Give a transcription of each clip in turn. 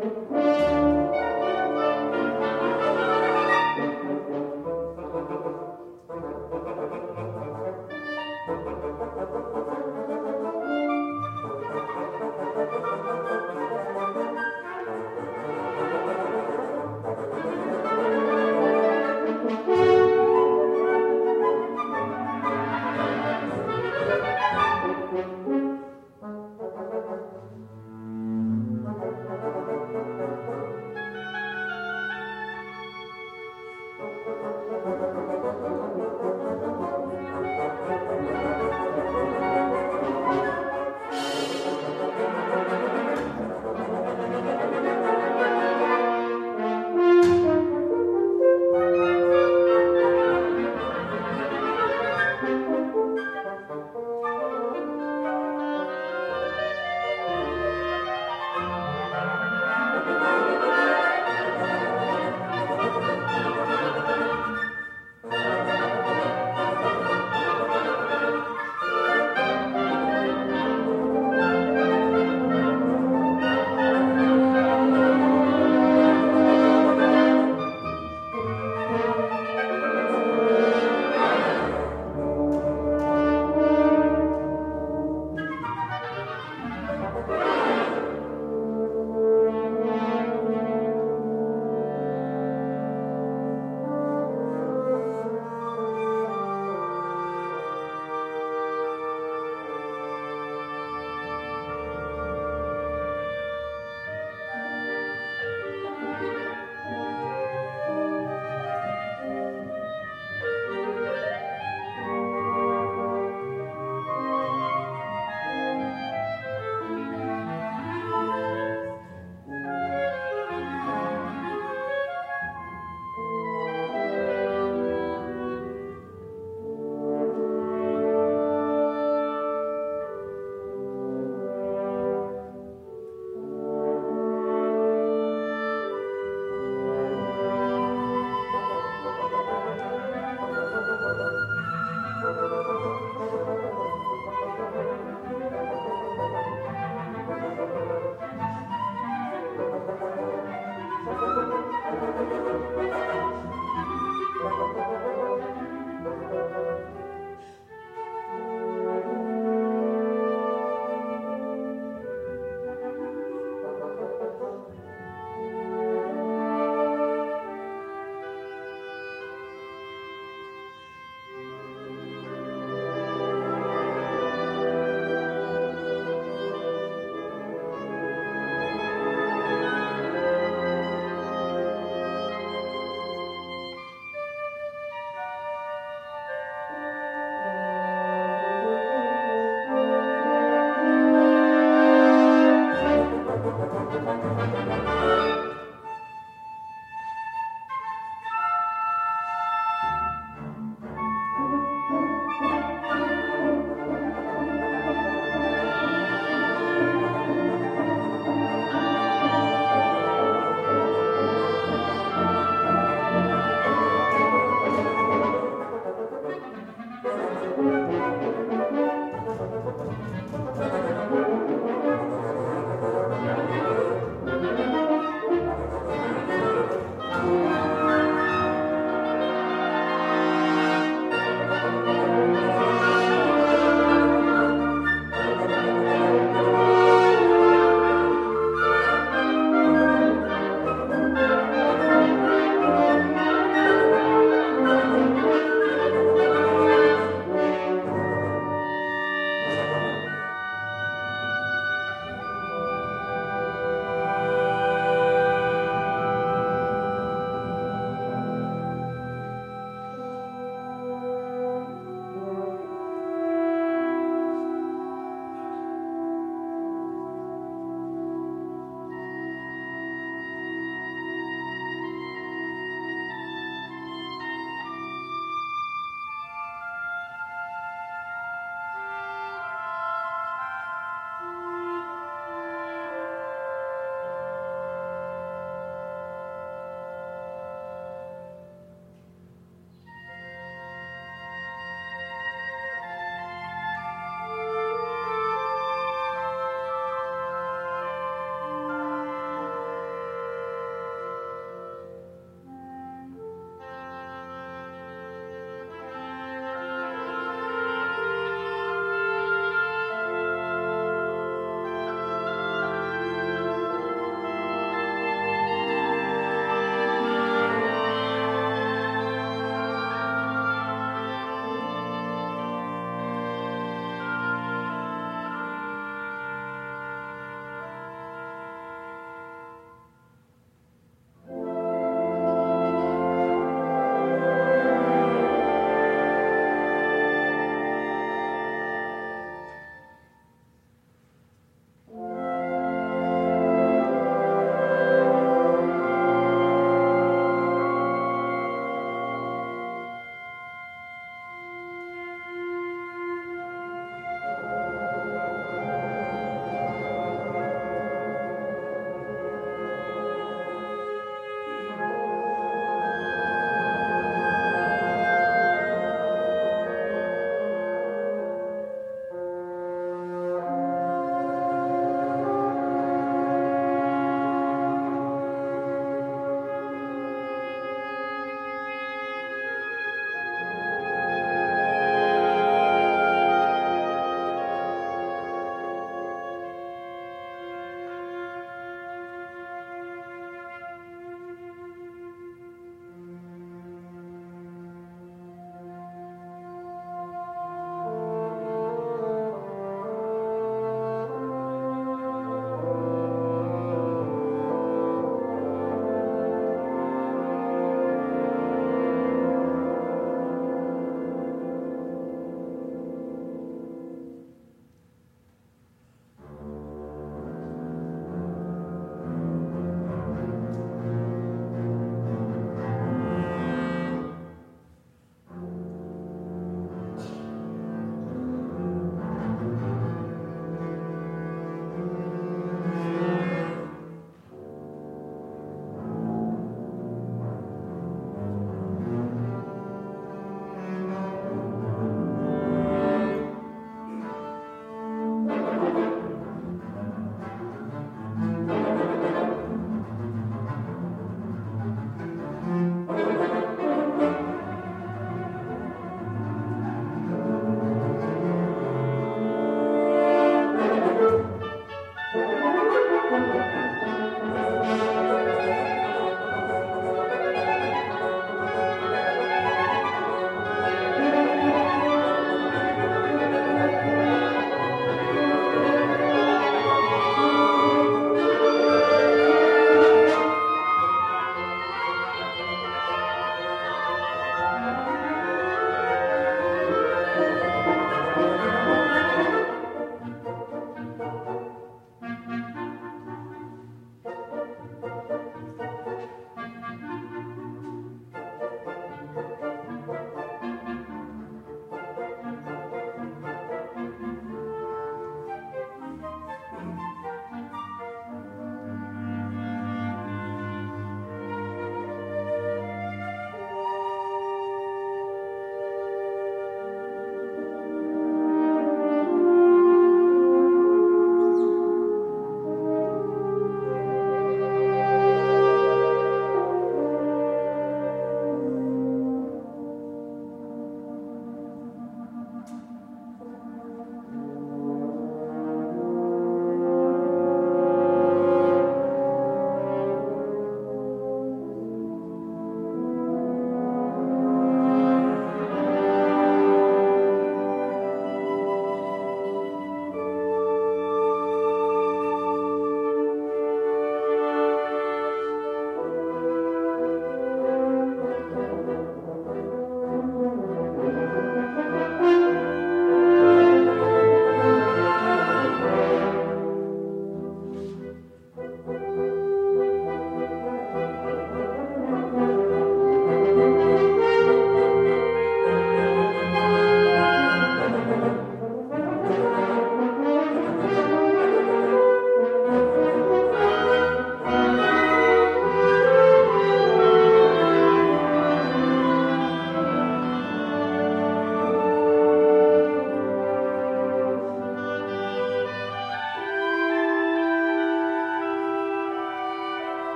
Música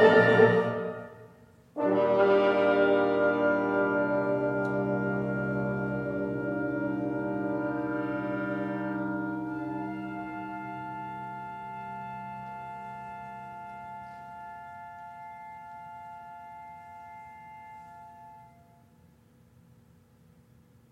Música